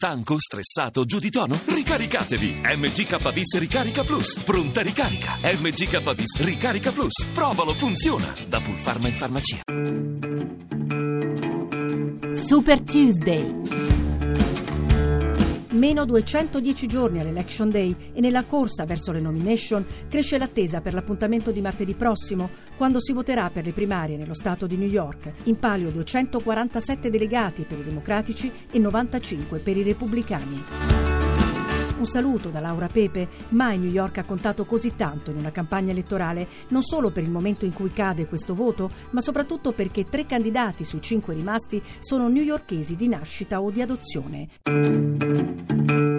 Stanco, stressato, giù di tono? Ricaricatevi! MGKBIS Ricarica Plus. Pronta ricarica. MGKBIS Ricarica Plus. Provalo, funziona. Da Pulpharma in farmacia. Super Tuesday. Meno 210 giorni all'Election Day e nella corsa verso le nomination cresce l'attesa per l'appuntamento di martedì prossimo, quando si voterà per le primarie nello Stato di New York. In palio 247 delegati per i democratici e 95 per i repubblicani. Un saluto da Laura Pepe. Mai New York ha contato così tanto in una campagna elettorale, non solo per il momento in cui cade questo voto, ma soprattutto perché tre candidati sui cinque rimasti sono newyorkesi di nascita o di adozione.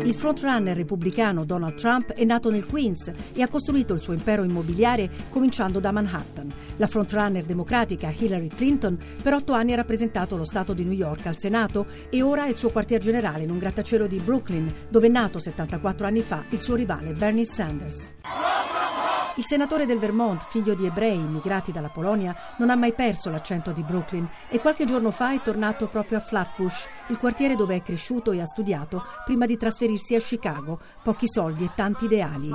Il frontrunner repubblicano Donald Trump è nato nel Queens e ha costruito il suo impero immobiliare cominciando da Manhattan. La frontrunner democratica Hillary Clinton per otto anni ha rappresentato lo Stato di New York al Senato e ora è il suo quartier generale in un grattacielo di Brooklyn, dove è nato 74 anni fa il suo rivale Bernie Sanders. Il senatore del Vermont, figlio di ebrei immigrati dalla Polonia, non ha mai perso l'accento di Brooklyn e qualche giorno fa è tornato proprio a Flatbush, il quartiere dove è cresciuto e ha studiato prima di trasferirsi a Chicago. Pochi soldi e tanti ideali.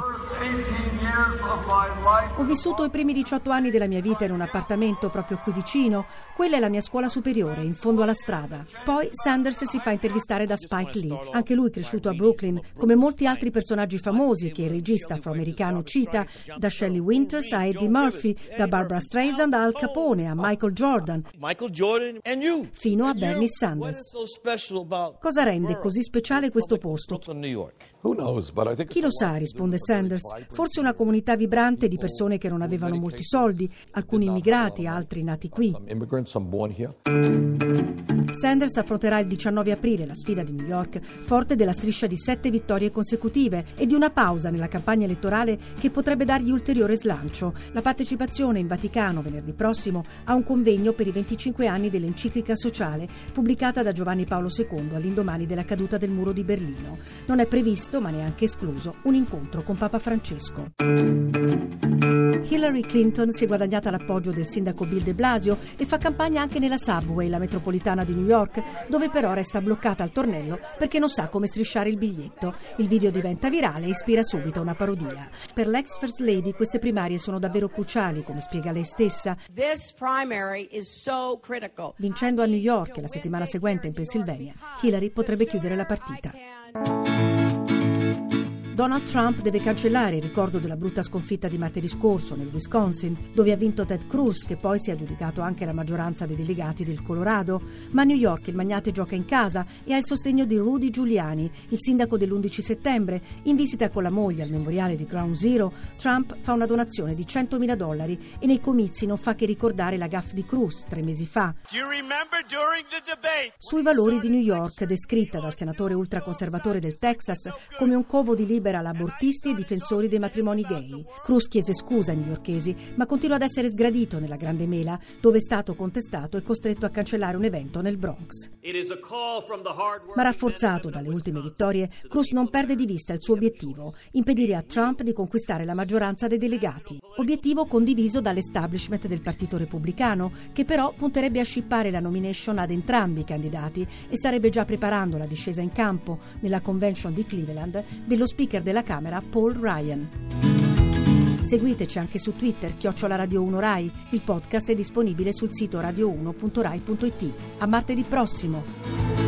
Ho vissuto i primi 18 anni della mia vita in un appartamento proprio qui vicino. Quella è la mia scuola superiore, in fondo alla strada. Poi Sanders si fa intervistare da Spike Lee, anche lui cresciuto a Brooklyn, come molti altri personaggi famosi che il regista afroamericano cita, da Shelley Winters a Eddie Murphy, da Barbara Streisand a Al Capone a Michael Jordan, fino a Bernie Sanders. Cosa rende così speciale questo posto? Chi lo sa, risponde Sanders. Forse una comunità vibrante di persone che non avevano molti soldi, alcuni immigrati, altri nati qui. Sanders affronterà il 19 aprile la sfida di New York, forte della striscia di sette vittorie consecutive e di una pausa nella campagna elettorale che potrebbe dargli ulteriore slancio. La partecipazione in Vaticano venerdì prossimo a un convegno per i 25 anni dell'enciclica sociale pubblicata da Giovanni Paolo II all'indomani della caduta del muro di Berlino. Non è previsto, ma neanche escluso, un incontro con Papa Francesco. Hillary Clinton si è guadagnata l'appoggio del sindaco Bill de Blasio e fa campagna anche nella subway, la metropolitana di New York, dove però resta bloccata al tornello perché non sa come strisciare il biglietto. Il video diventa virale e ispira subito una parodia. Per l'ex First Lady queste primarie sono davvero cruciali, come spiega lei stessa. Vincendo a New York e la settimana seguente in Pennsylvania, Hillary potrebbe chiudere la partita. Donald Trump deve cancellare il ricordo della brutta sconfitta di martedì scorso nel Wisconsin, dove ha vinto Ted Cruz, che poi si è aggiudicato anche la maggioranza dei delegati del Colorado. Ma a New York il magnate gioca in casa e ha il sostegno di Rudy Giuliani, il sindaco dell'11 settembre. In visita con la moglie al memoriale di Ground Zero, Trump fa una donazione di 100.000 dollari e nei comizi non fa che ricordare la gaff di Cruz tre mesi fa. Sui valori di New York, descritta dal senatore ultraconservatore del Texas come un covo di liberi libera l'abortisti e difensori dei matrimoni gay. Cruz chiese scusa ai newyorkesi, ma continua ad essere sgradito nella Grande Mela, dove è stato contestato e costretto a cancellare un evento nel Bronx. Ma rafforzato dalle ultime vittorie, Cruz non perde di vista il suo obiettivo, impedire a Trump di conquistare la maggioranza dei delegati. Obiettivo condiviso dall'establishment del Partito Repubblicano, che però punterebbe a scippare la nomination ad entrambi i candidati e starebbe già preparando la discesa in campo nella convention di Cleveland dello speaker della Camera Paul Ryan. Seguiteci anche su Twitter, chiocciola Radio 1 Rai. Il podcast è disponibile sul sito radio1.rai.it. A martedì prossimo!